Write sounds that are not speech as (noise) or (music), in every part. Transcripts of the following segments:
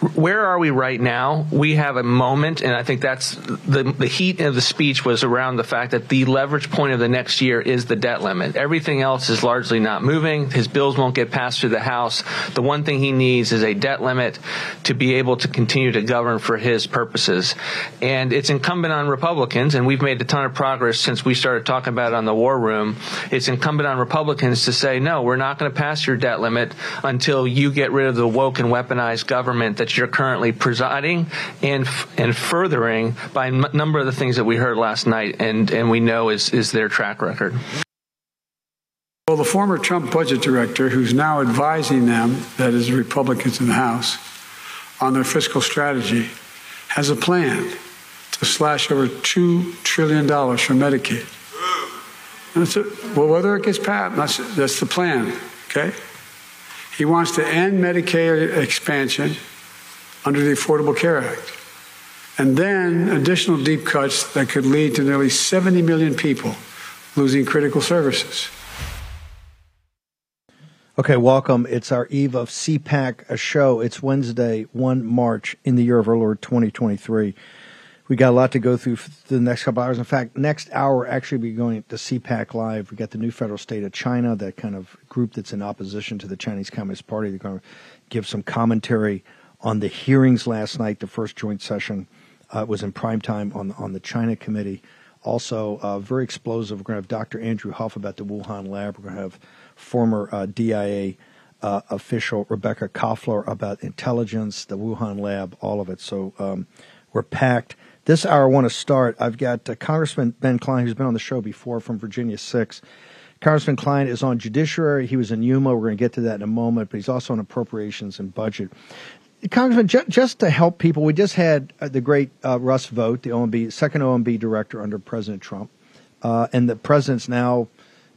where are we right now? We have a moment, and I think that's the the heat of the speech was around the fact that the leverage point of the next year is the debt limit. Everything else is largely not moving. His bills won't get passed through the House. The one thing he needs is a debt limit to be able to continue to govern for his purposes. And it's incumbent on Republicans, and we've made a ton of progress since we started talking about it on the War Room. It's incumbent on Republicans to say, no, we're not going to pass your debt limit until you get rid of the woke and weaponized government that you're currently presiding and and furthering by a number of the things that we heard last night and and we know is is their track record. Well, the former Trump budget director, who's now advising them, that is, Republicans in the House, on their fiscal strategy, has a plan to slash over $2 trillion from Medicaid. A, well, whether it gets passed, that's, that's the plan, okay? He wants to end Medicaid expansion under the Affordable Care Act. And then additional deep cuts that could lead to nearly 70 million people losing critical services. Okay, welcome. It's our eve of CPAC a show. It's Wednesday, 1 March in the year of our Lord 2023. We got a lot to go through for the next couple hours. In fact, next hour actually be going to CPAC live. We got the new federal state of China, that kind of group that's in opposition to the Chinese Communist Party. They're going to give some commentary on the hearings last night. The first joint session uh, was in prime time on on the China committee. Also, uh, very explosive. We're going to have Dr. Andrew Huff about the Wuhan lab. We're going to have former uh, DIA uh, official Rebecca Koffler about intelligence, the Wuhan lab, all of it. So um, we're packed. This hour, I want to start. I've got uh, Congressman Ben Cline, who's been on the show before from Virginia 6. Congressman Cline is on Judiciary. He was in Yuma. We're going to get to that in a moment, but he's also on Appropriations and Budget. Congressman, ju- just to help people, we just had uh, the great uh, Russ Vought, the OMB second OMB director under President Trump, uh, and the president's now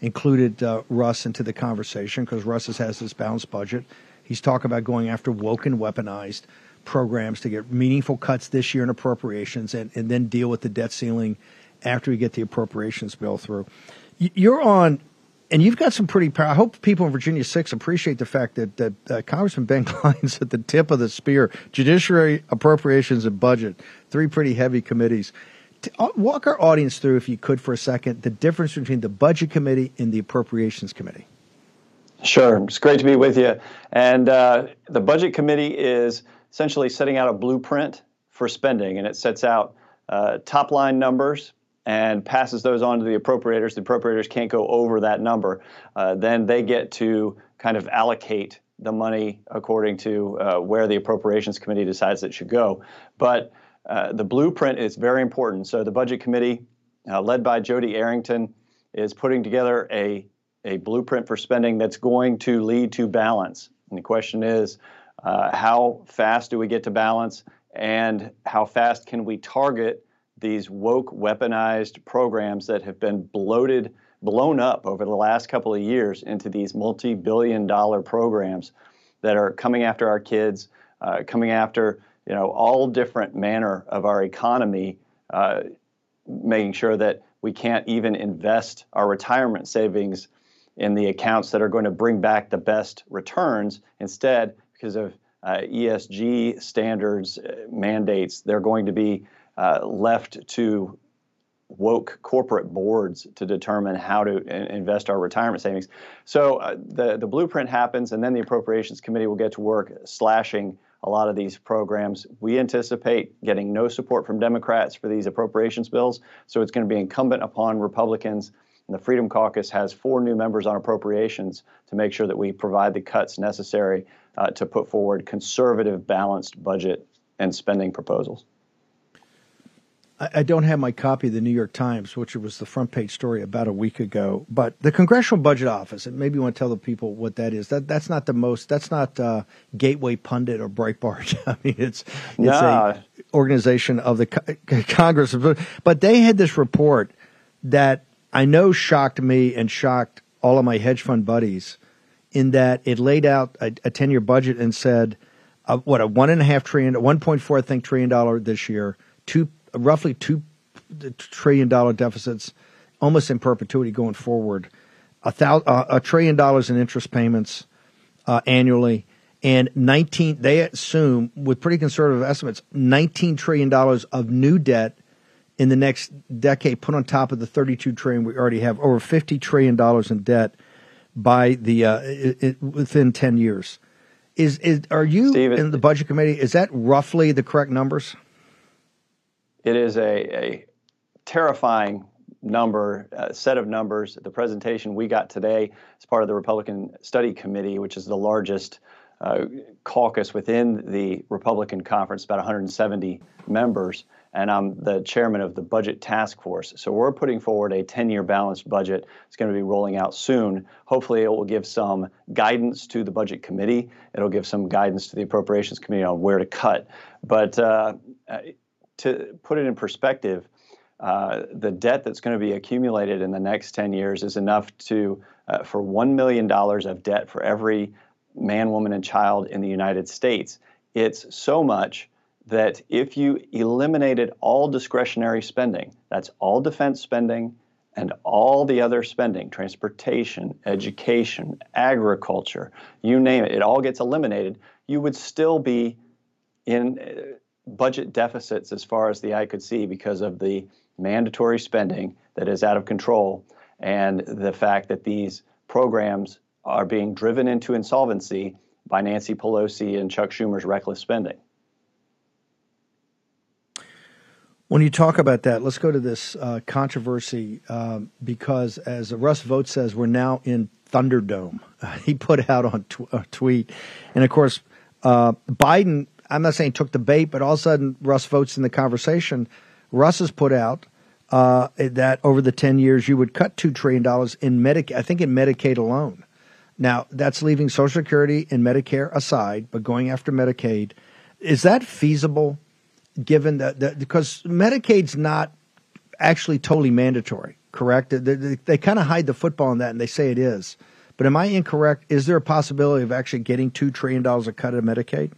included uh, Russ into the conversation because Russ has this balanced budget. He's talking about going after woke and weaponized programs to get meaningful cuts this year in appropriations and, and then deal with the debt ceiling after we get the appropriations bill through. You're on and you've got some pretty. I hope people in Virginia Six appreciate the fact that that uh, Congressman Ben (laughs) Cline's at the tip of the spear. Judiciary, Appropriations, and Budget, three pretty heavy committees. Uh, walk our audience through, if you could, for a second, the difference between the Budget Committee and the Appropriations Committee. Sure, it's great to be with you. And uh, the Budget Committee is essentially setting out a blueprint for spending, and it sets out uh, top line numbers and passes those on to the appropriators. The appropriators can't go over that number. Uh, then they get to kind of allocate the money according to uh, where the appropriations committee decides it should go. But uh, the blueprint is very important. So the budget committee, uh, led by Jody Arrington, is putting together a a blueprint for spending that's going to lead to balance. And the question is, uh, how fast do we get to balance, and how fast can we target these woke weaponized programs that have been bloated, blown up over the last couple of years into these multi billion dollar programs that are coming after our kids, uh, coming after you know all different manner of our economy, uh, making sure that we can't even invest our retirement savings in the accounts that are going to bring back the best returns. Instead, because of uh, ESG standards, uh, mandates, they're going to be uh, left to woke corporate boards to determine how to invest our retirement savings. So uh, the the blueprint happens, and then the appropriations committee will get to work slashing a lot of these programs. We anticipate getting no support from Democrats for these appropriations bills, so it's going to be incumbent upon Republicans And the Freedom Caucus has four new members on appropriations to make sure that we provide the cuts necessary uh, to put forward conservative, balanced budget and spending proposals. I don't have my copy of the New York Times, which was the front page story about a week ago. But the Congressional Budget Office, and maybe you want to tell the people what that is. That that's not the most. That's not uh, Gateway Pundit or Breitbart. (laughs) I mean, it's it's nah. a organization of the (laughs) Congress. But they had this report that I know shocked me and shocked all of my hedge fund buddies, in that it laid out a, a ten year budget and said, uh, what a one and a half trillion, one point four I think trillion dollar this year, two roughly two trillion dollar deficits almost in perpetuity going forward. A, thousand, uh, a trillion dollars in interest payments uh, annually, and 19. They assume, with pretty conservative estimates, 19 trillion dollars of new debt in the next decade, put on top of the 32 trillion we already have. Over 50 trillion dollars in debt by the uh, it, it, within 10 years. Is is are you Steven, in the budget committee? Is that roughly the correct numbers? It is a, a terrifying number, uh, set of numbers. The presentation we got today as part of the Republican Study Committee, which is the largest uh, caucus within the Republican conference, about 170 members, and I'm the chairman of the Budget Task Force. So we're putting forward a 10 year balanced budget. It's going to be rolling out soon. Hopefully, it will give some guidance to the Budget Committee, it'll give some guidance to the Appropriations Committee on where to cut. But uh, to put it in perspective, uh, the debt that's going to be accumulated in the next 10 years is enough to uh, for $1 million of debt for every man, woman, and child in the United States. It's so much that if you eliminated all discretionary spending, that's all defense spending and all the other spending, transportation, education, agriculture, you name it, it all gets eliminated, you would still be in budget deficits as far as the eye could see because of the mandatory spending that is out of control and the fact that these programs are being driven into insolvency by Nancy Pelosi and Chuck Schumer's reckless spending. When you talk about that, let's go to this uh, controversy um, because, as Russ Vought says, we're now in Thunderdome. Uh, (laughs) he put out on tw- a tweet, and of course, uh, Biden I'm not saying took the bait, but all of a sudden Russ Vought's in the conversation. Russ has put out uh, that over the 10 years you would cut $2 trillion in Medicaid, I think in Medicaid alone. Now, that's leaving Social Security and Medicare aside, but going after Medicaid. Is that feasible given that, because Medicaid's not actually totally mandatory, correct? They, they, they kind of hide the football on that and they say it is. But am I incorrect? Is there a possibility of actually getting $2 trillion a cut of Medicaid?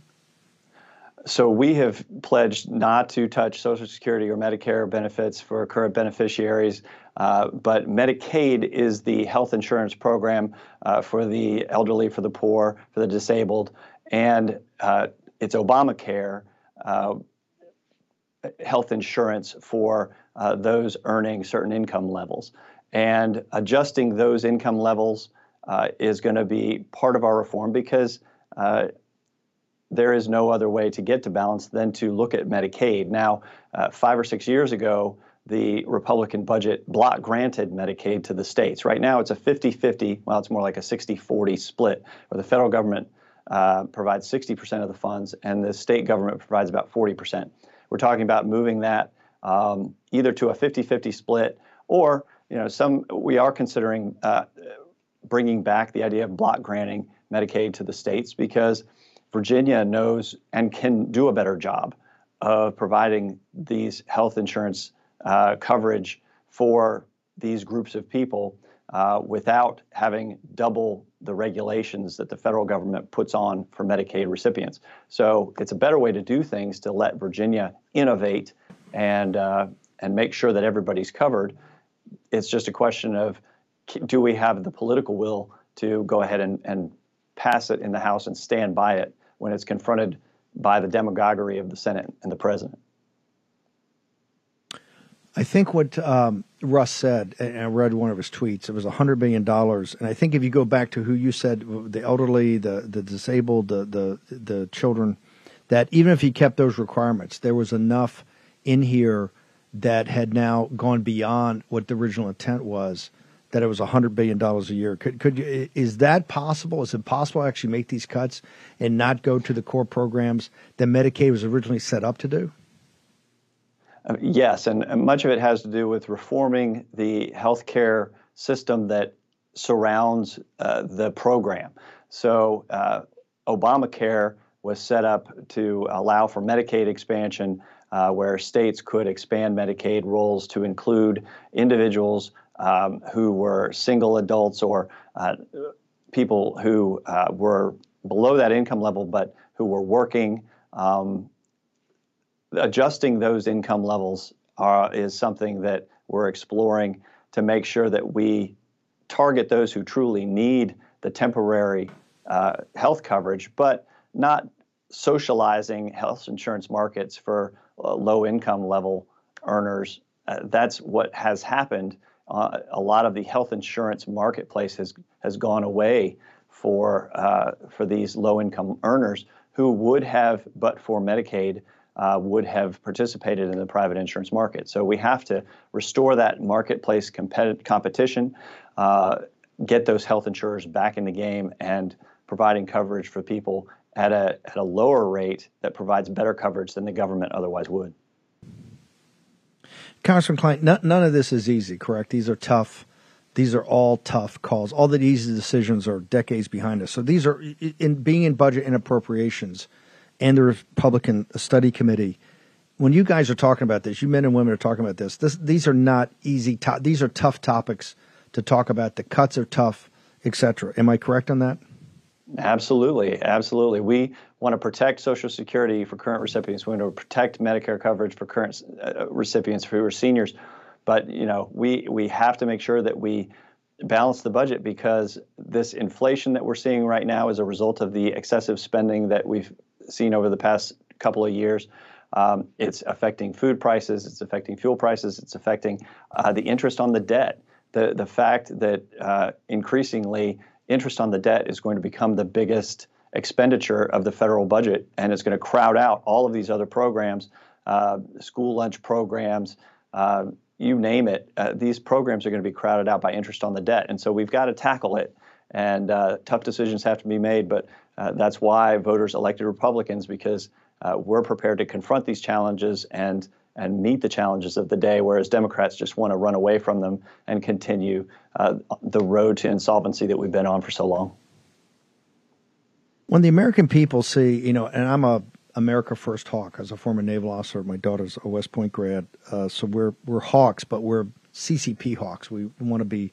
So we have pledged not to touch Social Security or Medicare benefits for current beneficiaries, uh, but Medicaid is the health insurance program uh, for the elderly, for the poor, for the disabled, and uh, it's Obamacare uh, health insurance for uh, those earning certain income levels. And adjusting those income levels uh, is going to be part of our reform because there is no other way to get to balance than to look at Medicaid. Now, uh, five or six years ago, the Republican budget block granted Medicaid to the states. Right now, it's a 50 50, well, it's more like a 60 40 split, where the federal government uh, provides 60% of the funds and the state government provides about 40%. We're talking about moving that um, either to a 50 50 split or you know, some we are considering uh, bringing back the idea of block granting Medicaid to the states because Virginia knows and can do a better job of providing these health insurance uh, coverage for these groups of people uh, without having double the regulations that the federal government puts on for Medicaid recipients. So it's a better way to do things to let Virginia innovate and uh, and make sure that everybody's covered. It's just a question of do we have the political will to go ahead and, and pass it in the House and stand by it when it's confronted by the demagoguery of the Senate and the president. I think what um, Russ said, and I read one of his tweets, it was $100 billion. And I think if you go back to who you said, the elderly, the, the disabled, the, the, the children, that even if he kept those requirements, there was enough in here that had now gone beyond what the original intent was that it was $100 billion a year. Could, could you, is that possible? Is it possible to actually make these cuts and not go to the core programs that Medicaid was originally set up to do? Uh, yes, and, much of it has to do with reforming the healthcare system that surrounds uh, the program. So, uh, Obamacare was set up to allow for Medicaid expansion, uh, where states could expand Medicaid roles to include individuals um, who were single adults or uh, people who uh, were below that income level but who were working. Um, adjusting those income levels are, is something that we're exploring to make sure that we target those who truly need the temporary uh, health coverage, but not socializing health insurance markets for uh, low income level earners. Uh, that's what has happened. Uh, a lot of the health insurance marketplace has has gone away for uh, for these low income earners who would have, but for Medicaid, uh, would have participated in the private insurance market. So we have to restore that marketplace competi- competition, uh, get those health insurers back in the game, and providing coverage for people at a, at a lower rate that provides better coverage than the government otherwise would. Congressman Cline, none, none of this is easy, correct? These are tough. These are all tough calls. All the easy decisions are decades behind us. So these are in being in budget and appropriations and the Republican Study Committee. When you guys are talking about this, you men and women are talking about this. this these are not easy. To- these are tough topics to talk about. The cuts are tough, etc. Am I correct on that? Absolutely, absolutely. We want to protect Social Security for current recipients. We want to protect Medicare coverage for current uh, recipients who are seniors. But you know, we we have to make sure that we balance the budget because this inflation that we're seeing right now is a result of the excessive spending that we've seen over the past couple of years. Um, it's affecting food prices, it's affecting fuel prices, it's affecting uh, the interest on the debt. The, the fact that uh, increasingly interest on the debt is going to become the biggest expenditure of the federal budget, and it's going to crowd out all of these other programs, uh, school lunch programs, uh, you name it. Uh, these programs are going to be crowded out by interest on the debt, and so we've got to tackle it. And uh, tough decisions have to be made, but uh, that's why voters elected Republicans because uh, we're prepared to confront these challenges and and meet the challenges of the day, whereas Democrats just want to run away from them and continue the road to insolvency that we've been on for so long. When the American people see, you know, and I'm a America First Hawk as a former naval officer. My daughter's a West Point grad, uh, so we're we're hawks, but we're CCP hawks. We want to be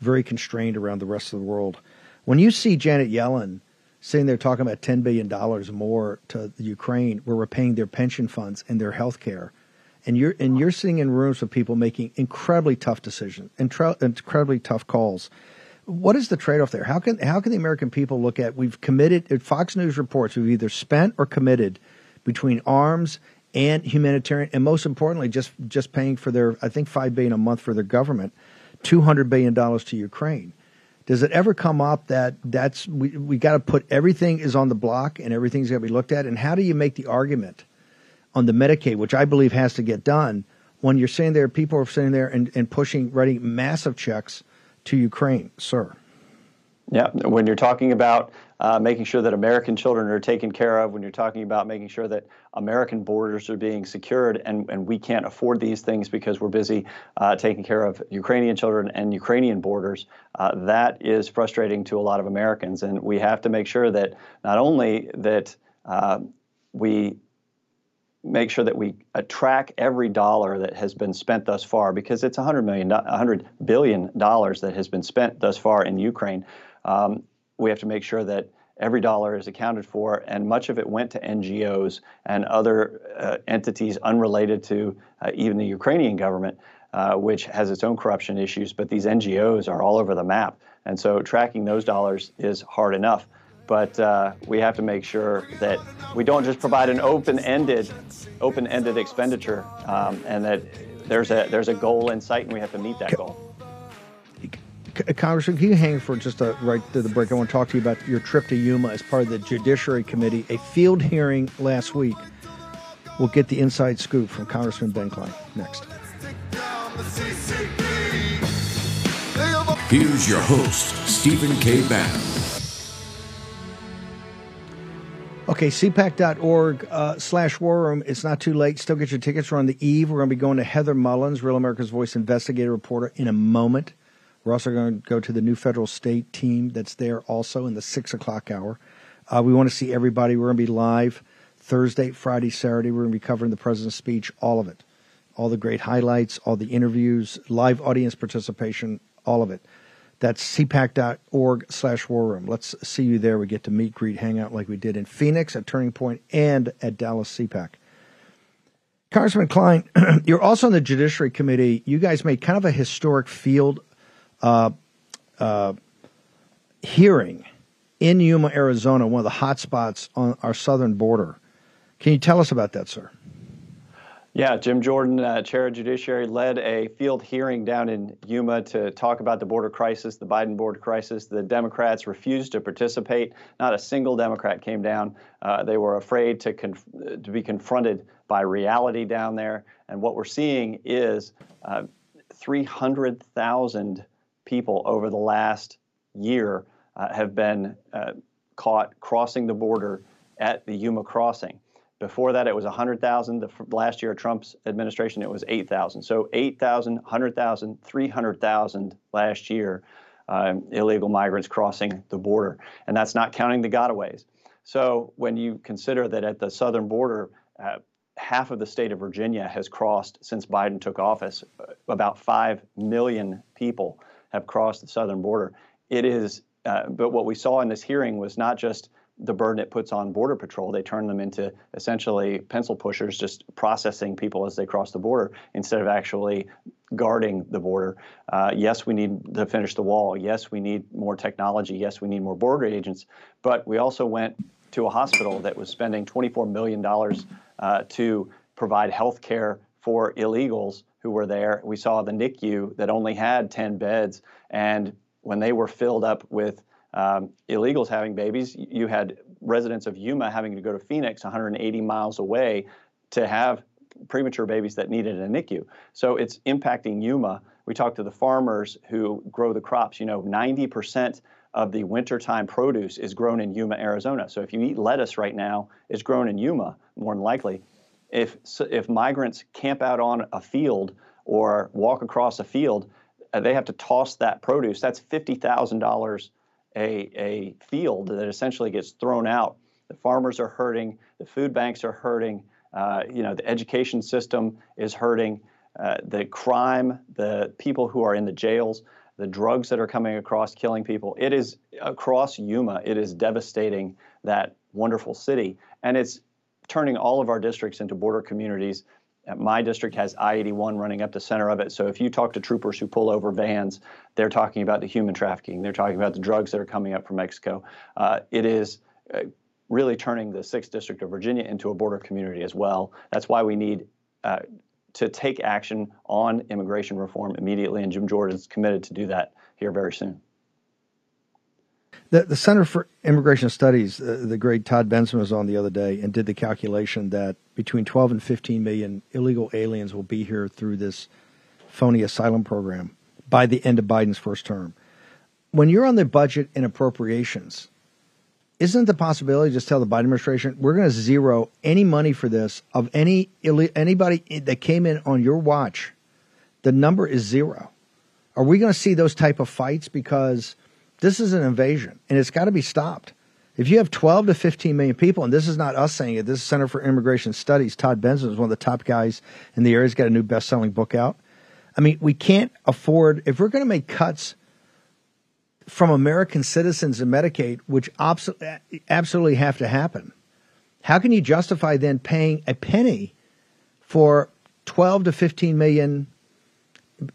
very constrained around the rest of the world. When you see Janet Yellen sitting there talking about $10 billion more to Ukraine where we're paying their pension funds and their health care. And you're, and you're sitting in rooms with people making incredibly tough decisions, incredibly tough calls. What is the trade off there? How can, how can the American people look at we've committed, Fox News reports, we've either spent or committed between arms and humanitarian, and most importantly, just, just paying for their, I think, 5 billion a month for their government, $200 billion to Ukraine does it ever come up that that's we we got to put everything is on the block and everything's got to be looked at? And how do you make the argument on the Medicaid, which I believe has to get done, when you're sitting there, people are sitting there and, and pushing, writing massive checks to Ukraine, sir? Yeah, when you're talking about uh, making sure that American children are taken care of, when you're talking about making sure that American borders are being secured, and, and we can't afford these things because we're busy uh, taking care of Ukrainian children and Ukrainian borders, uh, that is frustrating to a lot of Americans. And we have to make sure that not only that uh, we make sure that we track every dollar that has been spent thus far because it's 100 million 100 billion dollars that has been spent thus far in Ukraine um, we have to make sure that every dollar is accounted for, and much of it went to NGOs and other uh, entities unrelated to uh, even the Ukrainian government, uh, which has its own corruption issues. But these NGOs are all over the map, and so tracking those dollars is hard enough. But uh, we have to make sure that we don't just provide an open-ended, open-ended expenditure, um, and that there's a there's a goal in sight, and we have to meet that goal. Congressman, can you hang for just a right to the break? I want to talk to you about your trip to Yuma as part of the Judiciary Committee, a field hearing last week. We'll get the inside scoop from Congressman Ben Cline next. Here's your host, Stephen K. Bannon. Okay, cpac.org uh, slash war room. It's not too late. Still get your tickets. We're on the eve. We're going to be going to Heather Mullins, Real America's Voice investigative reporter, in a moment. We're also going to go to the new federal state team that's there also in the six o'clock hour. Uh, we want to see everybody. We're going to be live Thursday, Friday, Saturday. We're going to be covering the president's speech, all of it. All the great highlights, all the interviews, live audience participation, all of it. That's cpac.org slash war room. Let's see you there. We get to meet, greet, hang out like we did in Phoenix at Turning Point and at Dallas CPAC. Congressman Cline, (clears throat) you're also on the Judiciary Committee. You guys made kind of a historic field uh, uh, hearing in Yuma, Arizona, one of the hot spots on our southern border. Can you tell us about that, sir? Yeah, Jim Jordan, uh, chair of judiciary, led a field hearing down in Yuma to talk about the border crisis, the Biden border crisis. The Democrats refused to participate. Not a single Democrat came down. Uh, they were afraid to conf- to be confronted by reality down there. And what we're seeing is uh, 300,000 people over the last year uh, have been uh, caught crossing the border at the Yuma crossing. Before that, it was 100,000. The last year, of Trump's administration, it was 8,000. So 8,000, 100,000, 300,000 last year um, illegal migrants crossing the border. And that's not counting the gotaways. So when you consider that at the southern border, uh, half of the state of Virginia has crossed since Biden took office, uh, about 5 million people have crossed the southern border. It is, uh, but what we saw in this hearing was not just the burden it puts on Border Patrol. They turn them into essentially pencil pushers, just processing people as they cross the border instead of actually guarding the border. Uh, yes, we need to finish the wall. Yes, we need more technology. Yes, we need more border agents. But we also went to a hospital that was spending $24 million uh, to provide health care for illegals who were there. We saw the NICU that only had 10 beds. And when they were filled up with um, illegals having babies. You had residents of Yuma having to go to Phoenix, 180 miles away, to have premature babies that needed a NICU. So it's impacting Yuma. We talked to the farmers who grow the crops. You know, 90% of the wintertime produce is grown in Yuma, Arizona. So if you eat lettuce right now, it's grown in Yuma, more than likely. If, if migrants camp out on a field or walk across a field, uh, they have to toss that produce. That's $50,000 a, a field that essentially gets thrown out. The farmers are hurting, the food banks are hurting, uh, you know, the education system is hurting, uh, the crime, the people who are in the jails, the drugs that are coming across killing people. It is across Yuma, it is devastating that wonderful city. And it's turning all of our districts into border communities my district has I-81 running up the center of it. So if you talk to troopers who pull over vans, they're talking about the human trafficking. They're talking about the drugs that are coming up from Mexico. Uh, it is uh, really turning the 6th District of Virginia into a border community as well. That's why we need uh, to take action on immigration reform immediately, and Jim Jordan is committed to do that here very soon. The, the Center for Immigration Studies, uh, the great Todd Bensman was on the other day and did the calculation that between 12 and 15 million illegal aliens will be here through this phony asylum program by the end of Biden's first term. When you're on the budget and appropriations, isn't the possibility just tell the Biden administration we're going to zero any money for this of any anybody that came in on your watch? The number is zero. Are we going to see those type of fights because this is an invasion, and it's got to be stopped. If you have 12 to 15 million people, and this is not us saying it, this is Center for Immigration Studies. Todd Bensman is one of the top guys in the area. He's got a new best selling book out. I mean, we can't afford, if we're going to make cuts from American citizens and Medicaid, which absolutely have to happen, how can you justify then paying a penny for 12 to 15 million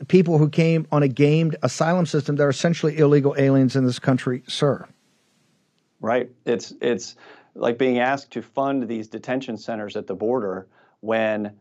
people who came on a gamed asylum system that are essentially illegal aliens in this country, sir. Right. It's it's like being asked to fund these detention centers at the border when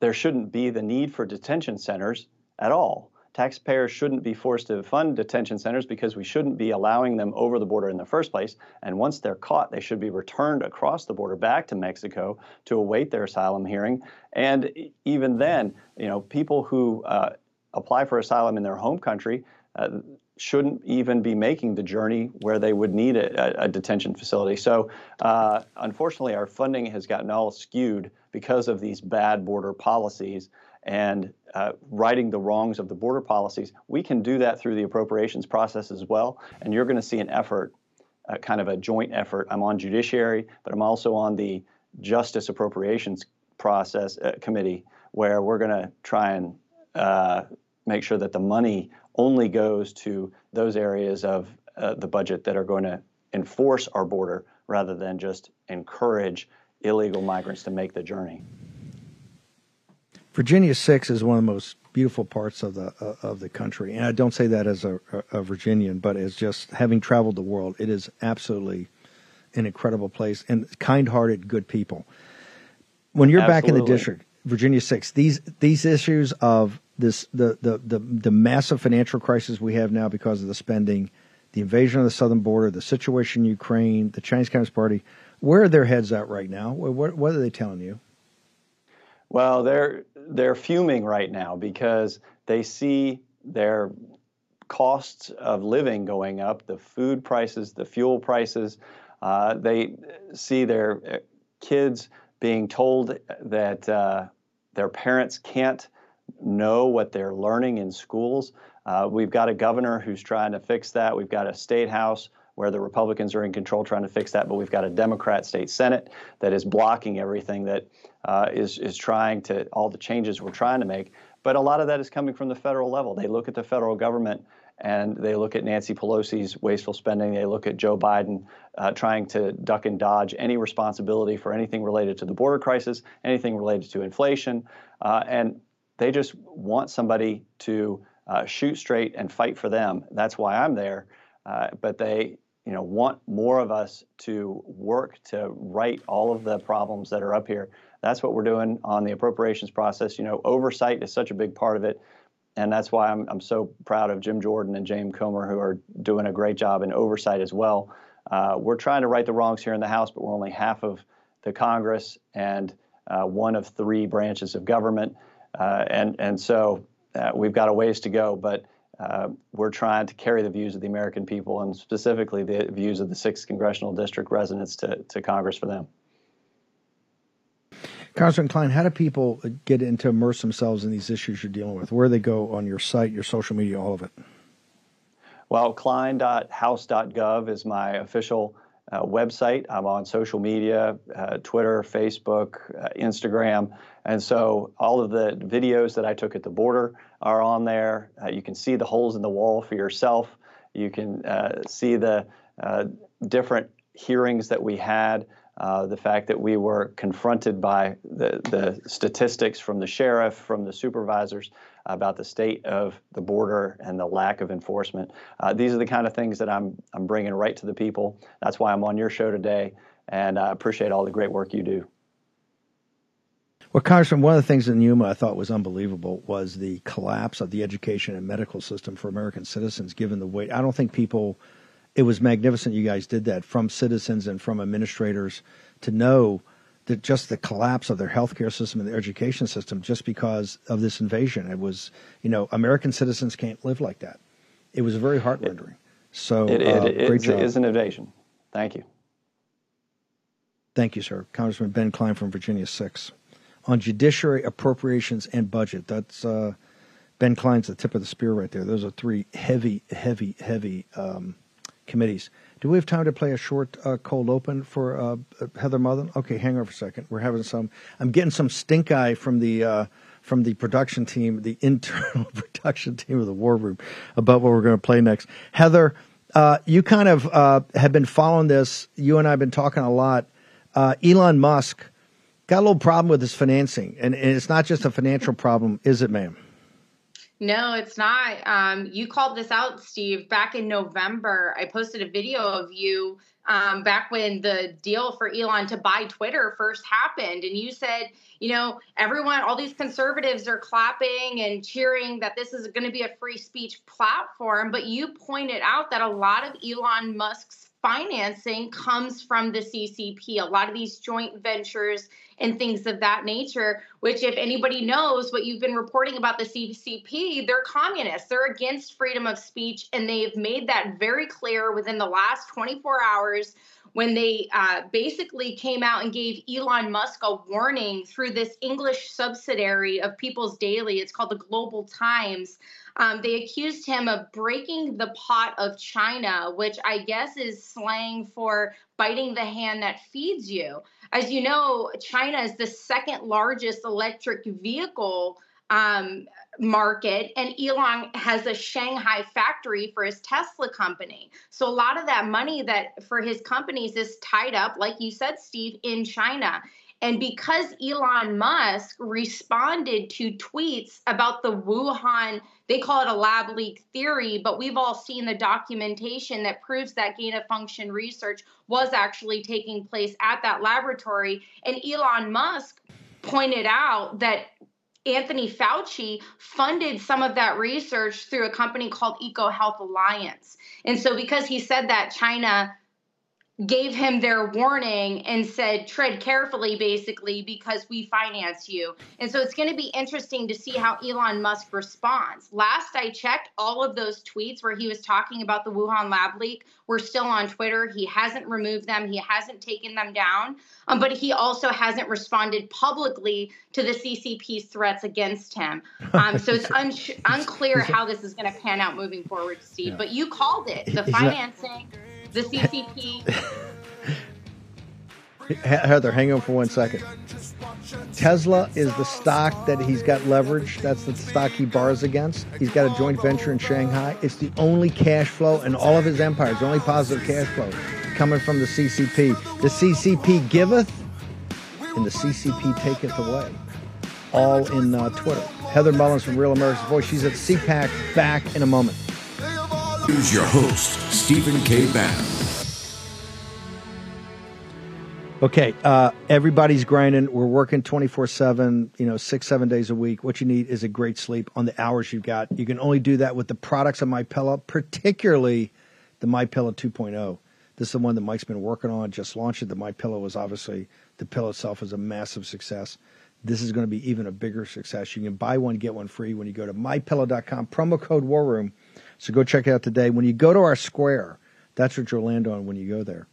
there shouldn't be the need for detention centers at all. Taxpayers shouldn't be forced to fund detention centers because we shouldn't be allowing them over the border in the first place. And once they're caught, they should be returned across the border back to Mexico to await their asylum hearing. And even then, you know, people who uh, apply for asylum in their home country uh, shouldn't even be making the journey where they would need a, a detention facility. So, uh, unfortunately, our funding has gotten all skewed because of these bad border policies and uh, righting the wrongs of the border policies. We can do that through the appropriations process as well. And you're going to see an effort, uh, kind of a joint effort. I'm on judiciary, but I'm also on the justice appropriations process uh, committee, where we're going to try and uh, make sure that the money only goes to those areas of uh, the budget that are going to enforce our border rather than just encourage illegal migrants to make the journey. Virginia Six is one of the most beautiful parts of the uh, of the country, and I don't say that as a, a, Virginian, but as just having traveled the world, it is absolutely an incredible place and kind-hearted, good people. When you're Absolutely. back in the district, Virginia Six, these these issues of this the, the the the massive financial crisis we have now because of the spending, the invasion of the southern border, the situation in Ukraine, the Chinese Communist Party, where are their heads at right now? What, what are they telling you? Well, they're they're fuming right now because they see their costs of living going up, the food prices, the fuel prices. Uh, they see their uh, kids being told that uh, their parents can't know what they're learning in schools. Uh, we've got a governor who's trying to fix that. We've got a state house where the Republicans are in control trying to fix that, but we've got a Democrat state Senate that is blocking everything that uh, is is trying to all the changes we're trying to make. But a lot of that is coming from the federal level. They look at the federal government and they look at Nancy Pelosi's wasteful spending. They look at Joe Biden uh, trying to duck and dodge any responsibility for anything related to the border crisis, anything related to inflation, uh, and they just want somebody to uh, shoot straight and fight for them. That's why I'm there. Uh, but they, you know, want more of us to work to right all of the problems that are up here. That's what we're doing on the appropriations process. You know, oversight is such a big part of it. And that's why I'm, I'm so proud of Jim Jordan and James Comer, who are doing a great job in oversight as well. Uh, we're trying to right the wrongs here in the House, but we're only half of the Congress and uh, one of three branches of government. Uh, and, and so uh, we've got a ways to go, but uh, we're trying to carry the views of the American people and specifically the views of the 6th Congressional District residents to, to Congress for them. Congressman Cline, how do people get in to immerse themselves in these issues you're dealing with? Where do they go on your site, your social media, all of it? Well, cline.house.gov is my official uh, website. I'm on social media, uh, Twitter, Facebook, uh, Instagram. And so all of the videos that I took at the border are on there. Uh, you can see the holes in the wall for yourself. You can uh, see the uh, different hearings that we had. Uh, the fact that we were confronted by the, the statistics from the sheriff, from the supervisors about the state of the border and the lack of enforcement. Uh, these are the kind of things that I'm, I'm bringing right to the people. That's why I'm on your show today, and I appreciate all the great work you do. Well, Congressman, one of the things in Yuma I thought was unbelievable was the collapse of the education and medical system for American citizens, given the weight. I don't think people, it was magnificent you guys did that from citizens and from administrators to know that just the collapse of their healthcare system and their education system just because of this invasion. It was, you know, American citizens can't live like that. It was very heart rending. So, it, it, uh, it, great job. It is an invasion. Thank you. Thank you, sir. Congressman Ben Cline from Virginia 6 on judiciary appropriations and budget. That's uh, Ben Cline's the tip of the spear right there. Those are three heavy, heavy, heavy um, committees. Do we have time to play a short uh, cold open for uh, Heather Mullins? Okay, hang on for a second. We're having some. I'm getting some stink eye from the uh, from the production team, the (laughs) internal production team of the War Room, about what we're going to play next. Heather, uh, you kind of uh, have been following this. You and I have been talking a lot. Elon Musk got a little problem with his financing, and, and it's not just a financial problem, is it, ma'am? No, it's not. Um, you called this out, Steve, back in November. I posted a video of you um, back when the deal for Elon to buy Twitter first happened. And you said, you know, everyone, all these conservatives are clapping and cheering that this is going to be a free speech platform. But you pointed out that a lot of Elon Musk's financing comes from the CCP. A lot of these joint ventures and things of that nature, which, if anybody knows what you've been reporting about the CCP, they're communists. They're against freedom of speech, and they've made that very clear within the last 24 hours when they uh, basically came out and gave Elon Musk a warning through this English subsidiary of People's Daily. It's called the Global Times. Um, they accused him of breaking the pot of China, which I guess is slang for biting the hand that feeds you. As you know, China is the second largest electric vehicle um, market, and Elon has a Shanghai factory for his Tesla company. So a lot of that money that for his companies is tied up, like you said, Steve, in China. And because Elon Musk responded to tweets about the Wuhan, they call it a lab leak theory, but we've all seen the documentation that proves that gain of function research was actually taking place at that laboratory. And Elon Musk pointed out that Anthony Fauci funded some of that research through a company called EcoHealth Alliance. And so, because he said that China gave him their warning and said tread carefully basically because we finance you. And so it's going to be interesting to see how elon musk responds. Last i checked all of those tweets where he was talking about the wuhan lab leak were still on twitter. He hasn't removed them. He hasn't taken them down. Um, but he also hasn't responded publicly to the ccp's threats against him. Um, so it's un- (laughs) unclear how this is going to pan out moving forward steve. Yeah. but you called it the financing the CCP. Heather, hang on for one second. Tesla is the stock that he's got leverage. That's the stock he bars against. He's got a joint venture in Shanghai. It's the only cash flow in all of his empires, the only positive cash flow coming from the CCP. The CCP giveth, and the CCP taketh away. All in uh, Twitter. Heather Mullins from Real America's Voice. She's at CPAC. Back in a moment. Here's your host, Stephen K. Bannon. Okay, uh, everybody's grinding. We're working 24 7, you know, six, seven days a week. What you need is a great sleep on the hours you've got. You can only do that with the products of My Pillow, particularly the My Pillow 2.0. This is the one that Mike's been working on, just launched it. The My Pillow was obviously, the pillow itself is a massive success. This is going to be even a bigger success. You can buy one, get one free when you go to mypillow.com, promo code War Room so go check it out today. When you go to our square, that's what you'll land on when you go there.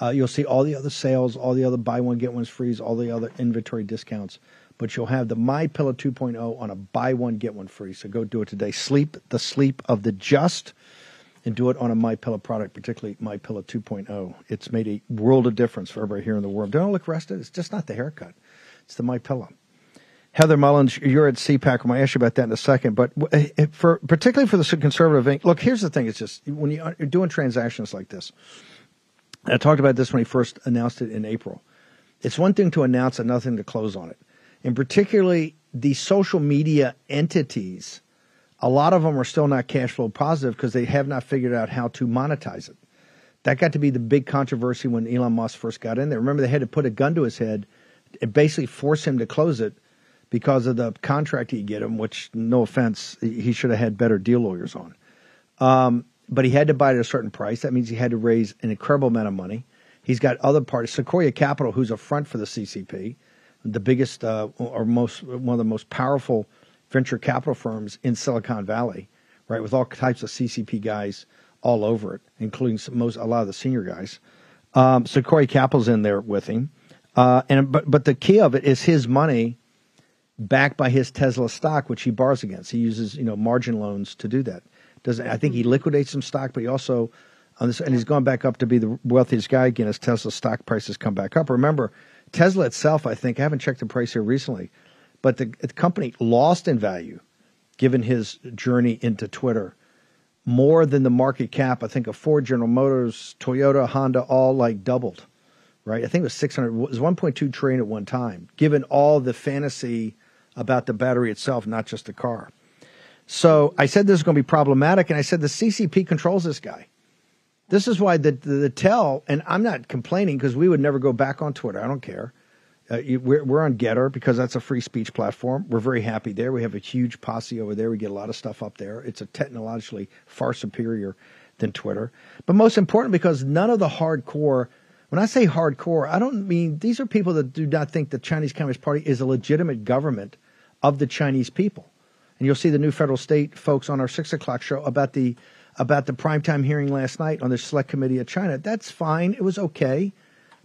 Uh, you'll see all the other sales, all the other buy one get one's frees, all the other inventory discounts. But you'll have the My Pillow 2.0 on a buy one get one free. So go do it today. Sleep the sleep of the just, and do it on a My Pillow product, particularly My Pillow 2.0. It's made a world of difference for everybody here in the world. Don't look rested. It's just not the haircut. It's the My Pillow. Heather Mullins, you're at CPAC. I'm going to ask you about that in a second. But eh, for particularly for the conservative, look, here's the thing: it's just when you're doing transactions like this. I talked about this when he first announced it in April. It's one thing to announce and nothing to close on it, and particularly the social media entities. A lot of them are still not cash flow positive because they have not figured out how to monetize it. That got to be the big controversy when Elon Musk first got in there. Remember, they had to put a gun to his head and basically force him to close it because of the contract he get him, which no offense, he should have had better deal lawyers on. Um, but he had to buy it at a certain price. That means he had to raise an incredible amount of money. He's got other parties, Sequoia Capital, who's a front for the CCP, the biggest uh, or most one of the most powerful venture capital firms in Silicon Valley, right? With all types of CCP guys all over it, including some, most a lot of the senior guys. Um, Sequoia Capital's in there with him, uh, and but but the key of it is his money backed by his Tesla stock, which he borrows against. He uses you know margin loans to do that. Does I think he mm-hmm. liquidates some stock, but he also on this, and he's gone back up to be the wealthiest guy again as Tesla stock prices come back up. Remember, Tesla itself, I think I haven't checked the price here recently, but the, the company lost in value given his journey into Twitter more than the market cap. I think of Ford, General Motors, Toyota, Honda, all like doubled. Right, I think it was six hundred. It was one point two trillion at one time. Given all the fantasy about the battery itself, not just the car. So I said this is going to be problematic, and I said the CCP controls this guy. This is why the the, the tell, and I'm not complaining because we would never go back on Twitter. I don't care. Uh, you, we're, we're on Gettr because that's a free speech platform. We're very happy there. We have a huge posse over there. We get a lot of stuff up there. It's a technologically far superior than Twitter. But most important, because none of the hardcore, when I say hardcore, I don't mean these are people that do not think the Chinese Communist Party is a legitimate government of the Chinese people. And you'll see the new federal state folks on our six o'clock show about the about the primetime hearing last night on the select committee of China. That's fine. It was okay.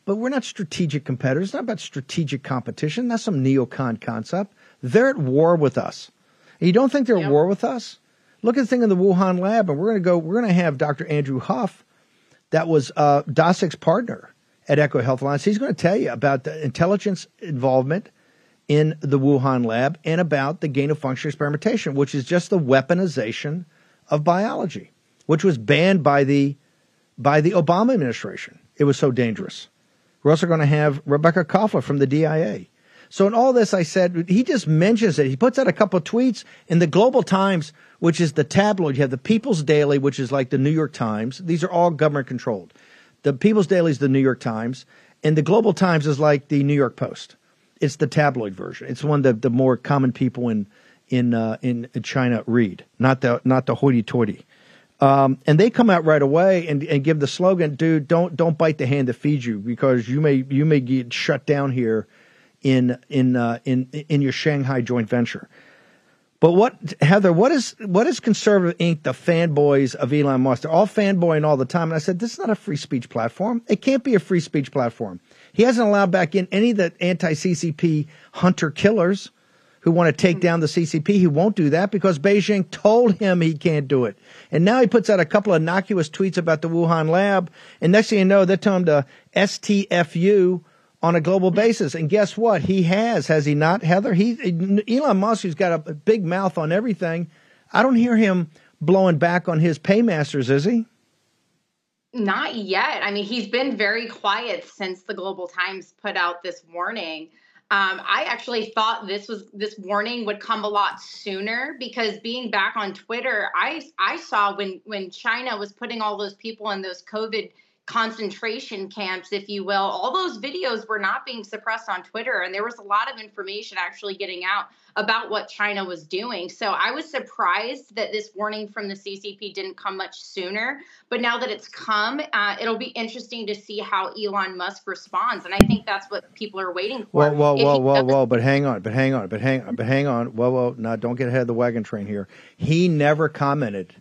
But we're not strategic competitors. It's not about strategic competition. That's some neocon concept. They're at war with us. And you don't think they're yep. at war with us? Look at the thing in the Wuhan lab, and we're going to go. We're going to have Dr. Andrew Huff, that was uh, Daszak's partner at EcoHealth Alliance. He's going to tell you about the intelligence involvement in the Wuhan lab and about the gain of function experimentation, which is just the weaponization of biology, which was banned by the by the Obama administration. It was so dangerous. We're also going to have Rebecca Koffler from the DIA. So in all this, I said he just mentions it. He puts out a couple of tweets in the Global Times, which is the tabloid. You have the People's Daily, which is like the New York Times. These are all government controlled. The People's Daily is the New York Times, and the Global Times is like the New York Post. It's the tabloid version. It's one that the more common people in in uh, in China read, not the not the hoity-toity. Um, and they come out right away and, and give the slogan, "Dude, don't don't bite the hand that feeds you because you may you may get shut down here in in uh, in in your Shanghai joint venture." But what Heather? What is what is Conservative Inc. The fanboys of Elon Musk? They're all fanboying all the time. And I said, this is not a free speech platform. It can't be a free speech platform. He hasn't allowed back in any of the anti CCP hunter killers who want to take hmm. down the CCP. He won't do that because Beijing told him he can't do it. And now he puts out a couple of innocuous tweets about the Wuhan lab. And next thing you know, they're telling him to STFU on a global basis. And guess what? He has, has he not, Heather? He Elon Musk, who's got a big mouth on everything. I don't hear him blowing back on his paymasters, is he? Not yet. I mean, he's been very quiet since the Global Times put out this warning. Um, I actually thought this was this warning would come a lot sooner because being back on Twitter, I I saw when when China was putting all those people in those COVID concentration camps, if you will. All those videos were not being suppressed on Twitter, and there was a lot of information actually getting out about what China was doing. So I was surprised that this warning from the CCP didn't come much sooner. But now that it's come, uh, it'll be interesting to see how Elon Musk responds, and I think that's what people are waiting for. Well, well, well, well, well. But hang on, but hang on, but hang on, but hang on. Well, well. Now, don't get ahead of the wagon train here. He never commented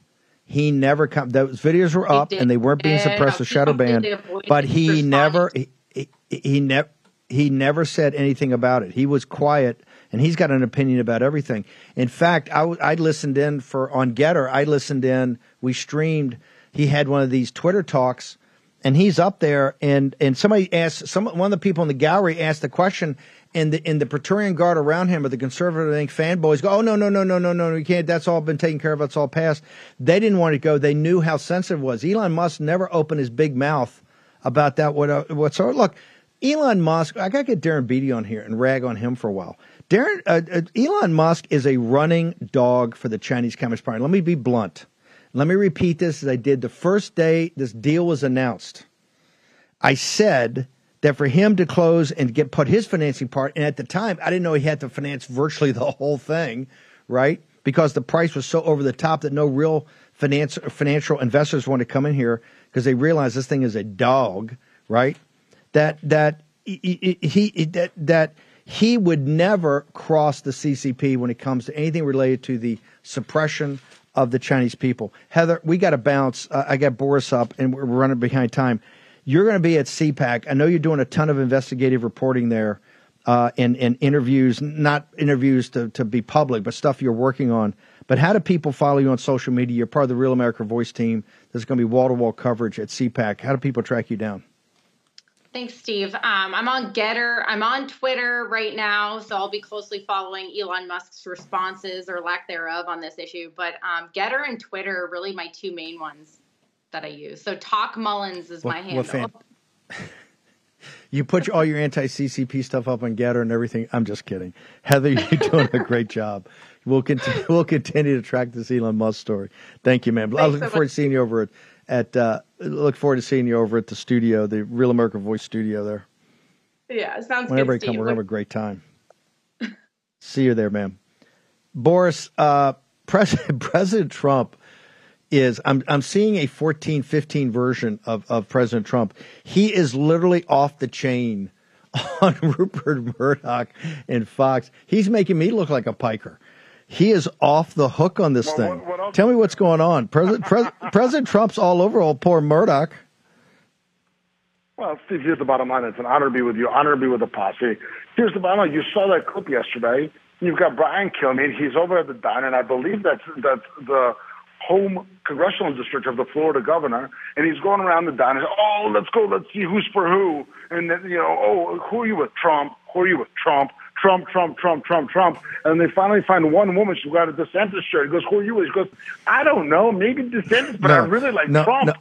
he never come. Those videos were up and they weren't being suppressed or shadow banned, but he never he, he, he never he never said anything about it. He was quiet, and he's got an opinion about everything. In fact, I, I listened in for on Gettr. I listened in. We streamed. He had one of these Twitter talks, and he's up there. And and somebody asked some one of the people in the gallery asked the question, and the and the Praetorian Guard around him or the conservative think fanboys go, oh no no no no no no, we can't. That's all been taken care of. That's all passed. They didn't want to go. They knew how sensitive it was. Elon Musk never opened his big mouth about that. What uh, whatsoever. Look, Elon Musk. I got to get Darren Beattie on here and rag on him for a while. Darren uh, uh, Elon Musk is a running dog for the Chinese Communist Party. Let me be blunt. Let me repeat this as I did the first day this deal was announced. I said that for him to close and get put his financing part, and at the time I didn't know he had to finance virtually the whole thing, right? Because the price was so over the top that no real finance, financial investors want to come in here because they realize this thing is a dog, right? That that he, he that that he would never cross the CCP when it comes to anything related to the suppression of the Chinese people. Heather, we got to bounce. Uh, I got Boris up, and we're running behind time. You're going to be at CPAC. I know you're doing a ton of investigative reporting there uh, and, and interviews, not interviews to, to be public, but stuff you're working on. But how do people follow you on social media? You're part of the Real America Voice team. There's going to be wall to wall coverage at CPAC. How do people track you down? Thanks, Steve. Um, I'm on Gettr. I'm on Twitter right now, so I'll be closely following Elon Musk's responses or lack thereof on this issue. But um, Gettr and Twitter are really my two main ones that I use. So Talk Mullins is what, my handle. (laughs) you put all your anti CCP stuff up on Gettr and everything. I'm just kidding, Heather. You're (laughs) doing a great job. We'll continue. (laughs) We'll continue to track this Elon Musk story. Thank you, man. I look so forward much. to seeing you over at. at uh, look forward to seeing you over at the studio, the Real America Voice studio there. Yeah, It sounds Whenever good. Whenever you come, we're gonna have a great time. See you there, man. Boris, uh, President President Trump is I'm I'm seeing a 14, 15 version of, of President Trump. He is literally off the chain (laughs) on Rupert Murdoch and Fox. He's making me look like a piker. He is off the hook on this Well, thing. what- what Tell me what's going on. President Pres, (laughs) President Trump's all over old poor Murdoch. Well, Steve, here's the bottom line. It's an honor to be with you, honor to be with the posse. Here's the bottom line. You saw that clip yesterday. You've got Brian Kilmeade. He's over at the diner, and I believe that's that's the home congressional district of the Florida governor. And he's going around the diner. Oh, let's go. Let's see who's for who. And then, you know, oh, who are you with? Trump. Who are you with? Trump. Trump, Trump, Trump, Trump, Trump. And they finally find one woman. She's got a DeSantis shirt. He goes, who are you with? She goes, I don't know. Maybe DeSantis, but I really like no, Trump.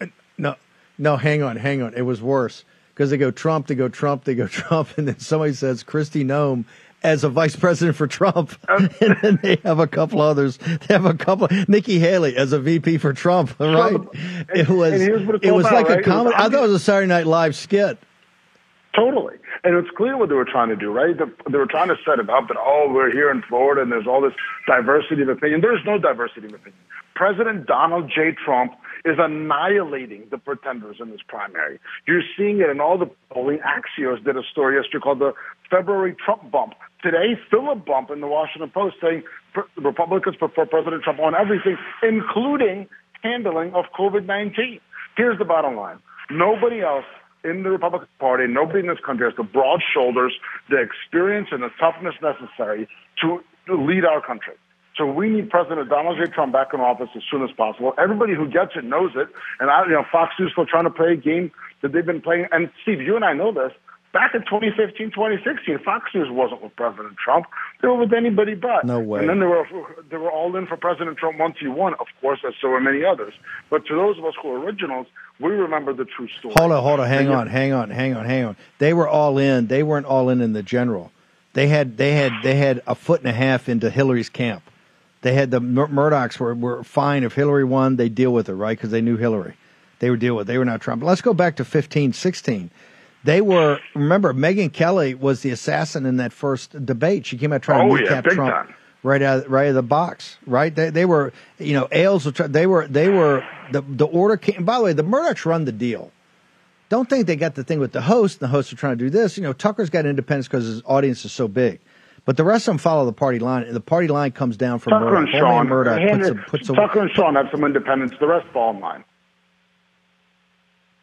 No, no, no, hang on, hang on. It was worse because they go Trump, they go Trump, they go (laughs) Trump, and then somebody says Kristi Noem as a vice president for Trump, (laughs) and then they have a couple others. They have a couple. Nikki Haley as a VP for Trump. Right? It was. and what it's It was about, like right? a comedy. I thought it was a Saturday Night Live skit. Totally. And it's clear what they were trying to do, right? They were trying to set it up that, oh, we're here in Florida and there's all this diversity of opinion. There's no diversity of opinion. President Donald J. Trump is annihilating the pretenders in this primary. You're seeing it in all the polling. Axios did a story yesterday called the February Trump bump. Today, Philip Bump in the Washington Post saying Republicans prefer President Trump on everything, including handling of COVID 19. Here's the bottom line nobody else in the Republican Party, nobody in this country has the broad shoulders, the experience, and the toughness necessary to, to lead our country. So we need President Donald J. Trump back in office as soon as possible. Everybody who gets it knows it. And I, you know, Fox News still trying to play a game that they've been playing. And Steve, you and I know this. Back in 2015, 2016, Fox News wasn't with President Trump. They were with anybody but. No way. And then they were they were all in for President Trump once he won, of course, as so were many others. But to those of us who are originals, we remember the true story. Hold on, hold on, hang on, hang on, hang on, hang on. They were all in. They weren't all in in the general. They had they had they had a foot and a half into Hillary's camp. They had the Mur- Murdochs were, were fine if Hillary won, they deal with her, right? Because they knew Hillary. They would deal with. They were not Trump. Let's go back to 15, 16. They were remember Megyn Kelly was the assassin in that first debate. She came out trying Oh, to yeah, big Trump time. right out right out of the box. Right? They they were you know Ailes. were, They were they were the the order came. By the way, the Murdochs run the deal don't think they got the thing with the host. And the hosts are trying to do this. You know, Tucker's got independence because his audience is so big. But the rest of them follow the party line, and the party line comes down from Tucker Murdoch. and Sean, Murdoch puts a, puts a, Tucker and Sean have some independence. The rest fall in line.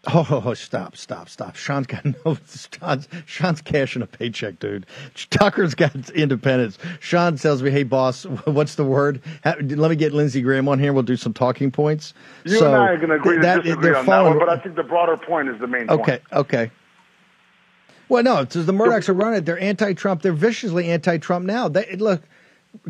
Oh, (laughs) oh, oh, stop, stop, stop. Sean's got no. Sean's, Sean's cashing a paycheck, dude. Tucker's got independence. Sean tells me, "Hey, boss, (laughs) what's the word? Let me get Lindsey Graham on here. We'll do some talking points." You so and I are going to agree that- to disagree on that one, but I think the broader point is the main Okay, point. okay. Okay. Well, no, it's the Murdochs are running. it. They're anti-Trump. They're viciously anti-Trump now. They, look,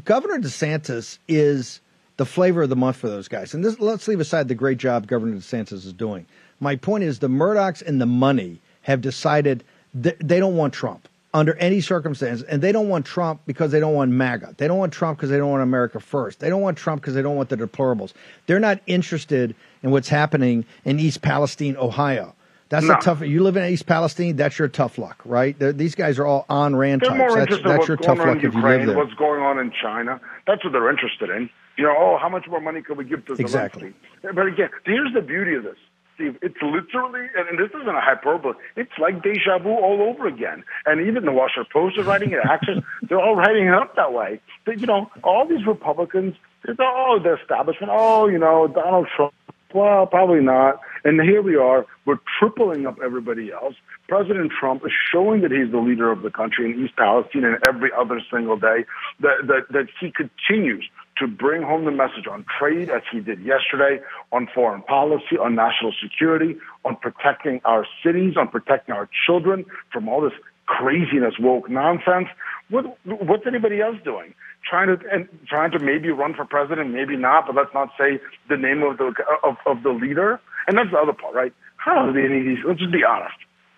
Governor DeSantis is the flavor of the month for those guys. And this, let's leave aside the great job Governor DeSantis is doing. My point is the Murdochs and the money have decided th- they don't want Trump under any circumstance, and they don't want Trump because they don't want MAGA. They don't want Trump because they don't want America first. They don't want Trump because they don't want the deplorables. They're not interested in what's happening in East Palestine, Ohio. That's No. a tough. You live in East Palestine. That's your tough luck, right? They're, these guys are all Ayn Rand types. more That's, that's what's your going tough on luck in if you live Ukraine, there. what's going on in China. That's what they're interested in. You know, oh, how much more money can we give to Exactly. But again, here's the beauty of this, Steve. It's literally, and this isn't a hyperbole. It's like deja vu all over again. And even the Washington Post is writing it. Axios, (laughs) they're all writing it up that way. But, you know, all these Republicans, oh, the establishment. Oh, you know, Donald Trump. Well, probably not. And here we are. We're tripling up everybody else. President Trump is showing that he's the leader of the country in East Palestine and every other single day, that, that, that he continues to bring home the message on trade, as he did yesterday, on foreign policy, on national security, on protecting our cities, on protecting our children from all this craziness, woke nonsense. What, what's anybody else doing? Trying to and trying to maybe run for president, maybe not, but let's not say the name of the of, of the leader. And that's the other part, right? How are any of these? Let's just be honest.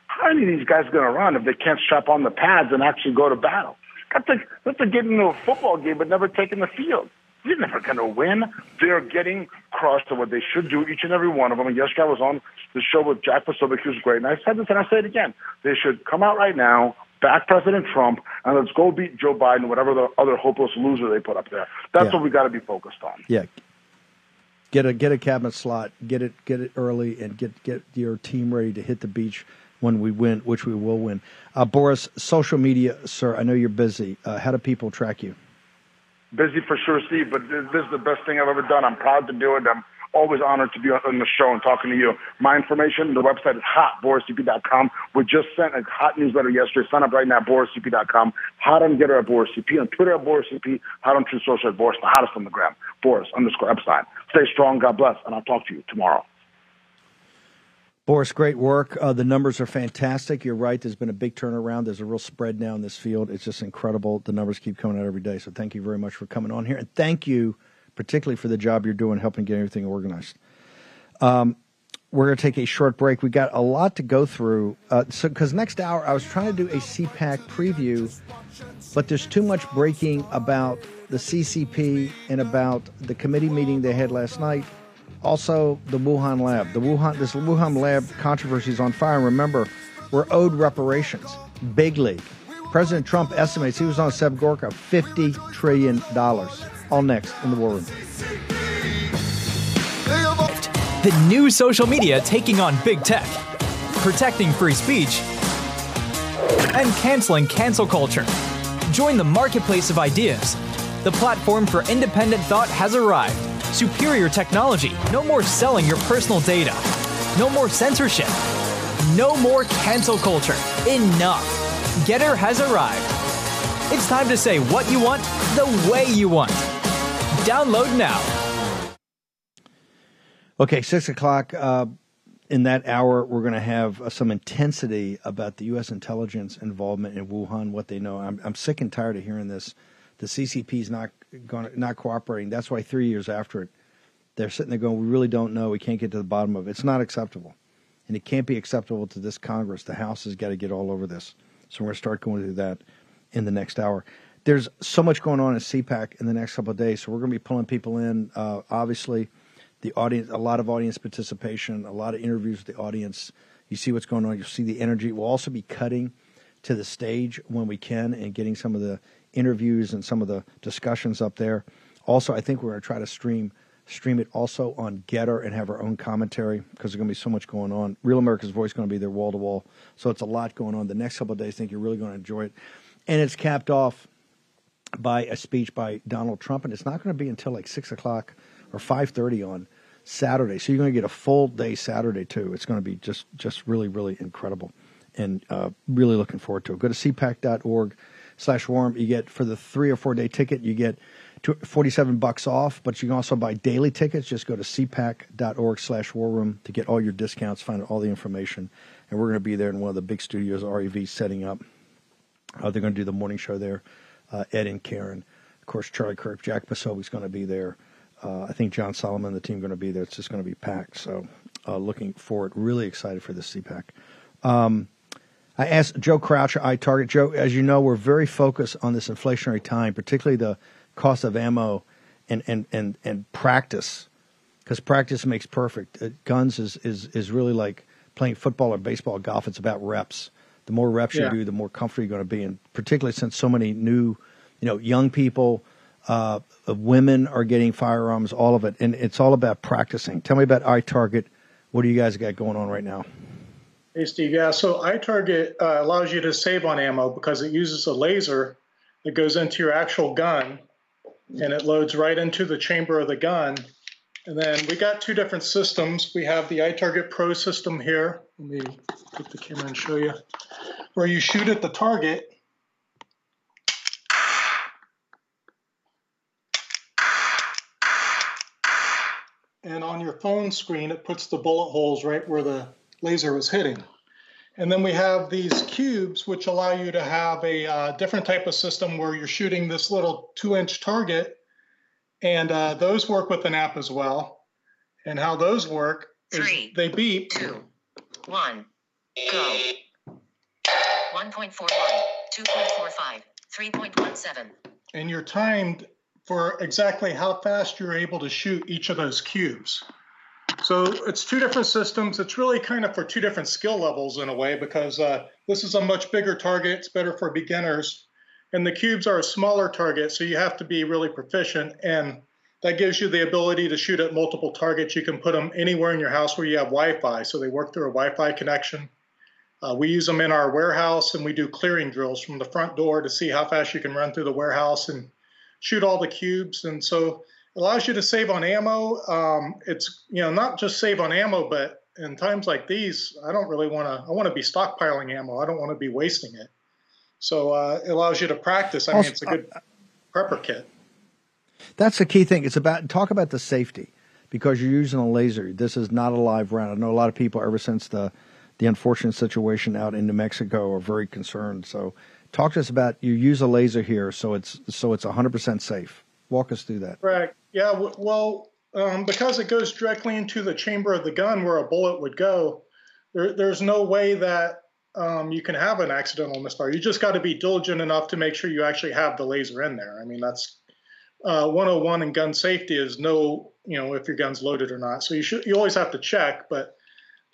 How are any of these guys going to run if they can't strap on the pads and actually go to battle? That's like that's like getting into a football game but never taking the field. You're never going to win. They're getting crushed to what they should do, each and every one of them. And yesterday I was on the show with Jack Posobiec, who's great. And I said this and I say it again. They should come out right now, back President Trump, and let's go beat Joe Biden, whatever the other hopeless loser they put up there. That's Yeah. what we got to be focused on. Yeah. Get a get a cabinet slot. Get it get it early and get get your team ready to hit the beach when we win, which we will win. Uh, Boris, social media, sir. I know you're busy. Uh, how do people track you? Busy for sure, Steve. But this is the best thing I've ever done. I'm proud to do it. I'm always honored to be on the show and talking to you. My information, the website is hot, boriscp.com. We just sent a hot newsletter yesterday. Sign up right now, boriscp.com. Hot on Gettr at Boris CP, on Twitter at Boris CP, hot on Truth Social at Boris, the hottest on the gram, Boris underscore Epstein. Stay strong, God bless, and I'll talk to you tomorrow. Boris, great work. Uh, the numbers are fantastic. You're right. There's been a big turnaround. There's a real spread now in this field. It's just incredible. The numbers keep coming out every day. So thank you very much for coming on here. And thank you particularly for the job you're doing helping get everything organized. Um, we're going to take a short break. We got a lot to go through. Uh, so, because next hour I was trying to do a CPAC preview, but there's too much breaking about the CCP and about the committee meeting they had last night. Also, the Wuhan lab. The Wuhan this Wuhan lab controversy is on fire. Remember, we're owed reparations. Big league. President Trump estimates he was on Seb Gorka fifty trillion dollars. All next in the War Room. The new social media taking on big tech, protecting free speech, and canceling cancel culture. Join the marketplace of ideas. The platform for independent thought has arrived. Superior technology. No more selling your personal data. No more censorship. No more cancel culture. Enough. Gettr has arrived. It's time to say what you want the way you want. Download now. Okay, six o'clock. Uh, in that hour, we're going to have uh, some intensity about the U.S. intelligence involvement in Wuhan, what they know. I'm, I'm sick and tired of hearing this. The CCP is not going, not cooperating. That's why three years after it, they're sitting there going, "We really don't know. We can't get to the bottom of it. It's not acceptable, and it can't be acceptable to this Congress. The House has got to get all over this. So we're going to start going through that in the next hour there's so much going on at CPAC in the next couple of days, so we're going to be pulling people in. Uh, obviously, the audience, a lot of audience participation, a lot of interviews with the audience. You see what's going on. You'll see the energy. We'll also be cutting to the stage when we can and getting some of the interviews and some of the discussions up there. Also, I think we're going to try to stream stream it also on Gettr and have our own commentary because there's going to be so much going on. Real America's Voice is going to be there wall to wall, so it's a lot going on. The next couple of days, I think you're really going to enjoy it, and it's capped off by a speech by Donald Trump, and it's not going to be until like six o'clock or five thirty on Saturday. So you're going to get a full day Saturday too. It's going to be just just really really incredible, and uh, really looking forward to it. Go to cpac.org slash warm. You get for the three or four day ticket, you get 47 bucks off, but you can also buy daily tickets. Just go to cpac.org slash war room to get all your discounts, find all the information. And we're going to be there in one of the big studios REV setting up. Uh, they're going to do the morning show there uh, Ed and Karen. Of course, Charlie Kirk, Jack is going to be there. Uh, I think John Solomon, and the team, going to be there. It's just going to be packed. So, uh, looking forward. Really excited for this CPAC. Um, I asked Joe Croucher, iTarget. Joe, as you know, we're very focused on this inflationary time, particularly the cost of ammo and and and, and practice, because practice makes perfect. Uh, guns is, is is really like playing football or baseball, or golf. It's about reps the more reps yeah. you do, the more comfortable you're going to be. And particularly since so many new, you know, young people, uh, women are getting firearms, all of it, and it's all about practicing. Tell me about iTarget. What do you guys got going on right now? Hey, Steve. Yeah, so iTarget uh, allows you to save on ammo because it uses a laser that goes into your actual gun, and it loads right into the chamber of the gun. And then we got two different systems. We have the iTarget Pro system here. Let me put the camera and show you where you shoot at the target. And on your phone screen, it puts the bullet holes right where the laser was hitting. And then we have these cubes, which allow you to have a uh, different type of system where you're shooting this little two inch target. And uh, those work with an app as well. And how those work is Three, they beep. Two, one, go. 1.41, 2.45, 3.17. And you're timed for exactly how fast you're able to shoot each of those cubes. So it's two different systems. It's really kind of for two different skill levels in a way because uh, this is a much bigger target. It's better for beginners. And the cubes are a smaller target, so you have to be really proficient. And that gives you the ability to shoot at multiple targets. You can put them anywhere in your house where you have Wi-Fi, so they work through a Wi-Fi connection. Uh, we use them in our warehouse, and we do clearing drills from the front door to see how fast you can run through the warehouse and shoot all the cubes. And so allows you to save on ammo. Um, it's you know not just save on ammo, but in times like these, I don't really want to. I want to be stockpiling ammo. I don't want to be wasting it. So uh, it allows you to practice. I mean, it's a good prepper kit. That's the key thing. It's about talk about the safety because you're using a laser. This is not a live round. I know a lot of people ever since the the unfortunate situation out in New Mexico are very concerned. So talk to us about you use a laser here, so it's so it's 100% safe. Walk us through that. Right. Yeah. Well, um, because it goes directly into the chamber of the gun where a bullet would go, there, there's no way that um, you can have an accidental misfire. You just got to be diligent enough to make sure you actually have the laser in there. I mean, that's uh, 101 in gun safety is no, you know, if your gun's loaded or not. So you should you always have to check, but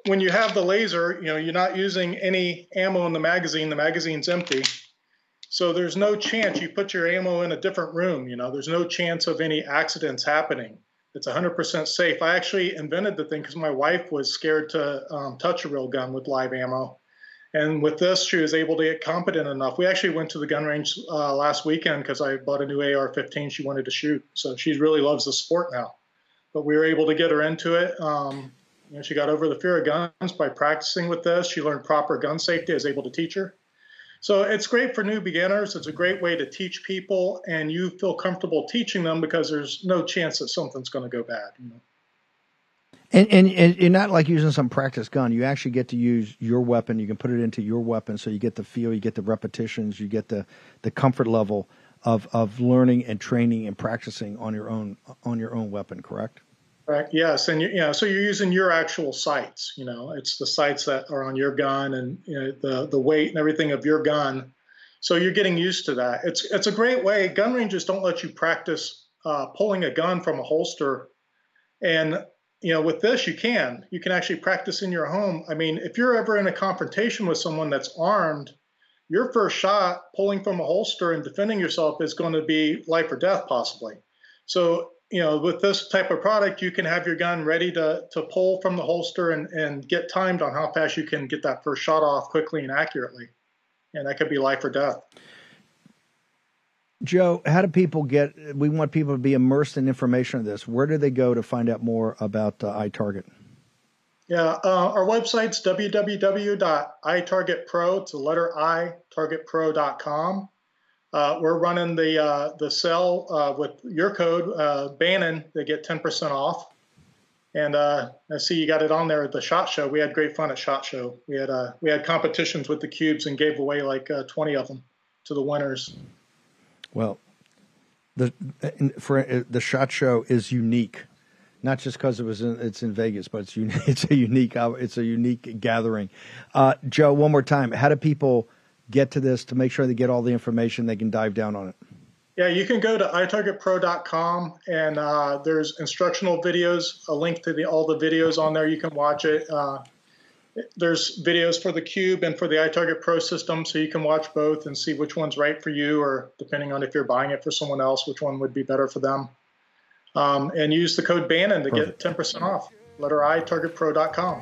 when you have the laser, you know, you're not using any ammo in the magazine. The magazine's empty. So there's no chance you put your ammo in a different room, you know, there's no chance of any accidents happening. It's 100% safe. I actually invented the thing because my wife was scared to um, touch a real gun with live ammo. And with this, she was able to get competent enough. We actually went to the gun range uh, last weekend because I bought a new AR 15 she wanted to shoot. So she really loves the sport now. But we were able to get her into it. Um, you know, she got over the fear of guns by practicing with this. She learned proper gun safety. I was able to teach her. So it's great for new beginners. It's a great way to teach people, and you feel comfortable teaching them because there's no chance that something's going to go bad. You know? And, and and you're not like using some practice gun. You actually get to use your weapon. You can put it into your weapon, so you get the feel, you get the repetitions, you get the the comfort level of of learning and training and practicing on your own on your own weapon. Correct? Correct. Yes, and you, you know, so you're using your actual sights. You know, it's the sights that are on your gun and you know, the the weight and everything of your gun. So you're getting used to that. It's it's a great way. Gun ranges don't let you practice uh, pulling a gun from a holster, and you know with this you can. You can actually practice in your home. I mean, if you're ever in a confrontation with someone that's armed, your first shot pulling from a holster and defending yourself is going to be life or death possibly. So you know, with this type of product, you can have your gun ready to, to pull from the holster and, and get timed on how fast you can get that first shot off quickly and accurately. And that could be life or death. Joe, how do people get? We want people to be immersed in information of this. Where do they go to find out more about uh, iTarget? Yeah, uh, our website's www.itargetpro, it's the letter I, targetpro.com. Uh, we're running the uh, the sale uh, with your code uh, Bannon. They get 10% off. And uh, I see you got it on there at the Shot Show. We had great fun at Shot Show. We had uh, we had competitions with the cubes and gave away like 20 of them to the winners. Well, the for the Shot Show is unique, not just because it was in, it's in Vegas, but it's it's (laughs) a unique it's a unique gathering. Joe, one more time, how do people? Get to this to make sure they get all the information they can dive down on it? Yeah, you can go to itargetpro.com and uh, there's instructional videos, a link to the, all the videos on there. You can watch it. Uh, there's videos for the Cube and for the iTarget Pro system, so you can watch both and see which one's right for you, or depending on if you're buying it for someone else, which one would be better for them. Um, and use the code Bannon to Perfect. get 10% off. Letter I, targetpro.com.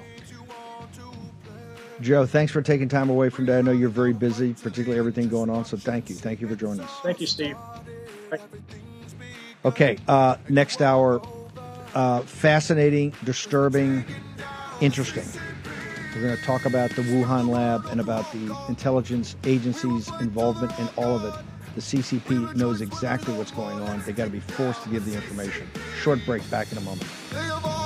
Joe, thanks for taking time away from today. I know you're very busy, particularly everything going on. So thank you. Thank you for joining us. Thank you, Steve. Okay, uh, next hour, uh, fascinating, disturbing, interesting. We're going to talk about the Wuhan lab and about the intelligence agency's involvement in all of it. The CCP knows exactly what's going on. They got to be forced to give the information. Short break. Back in a moment.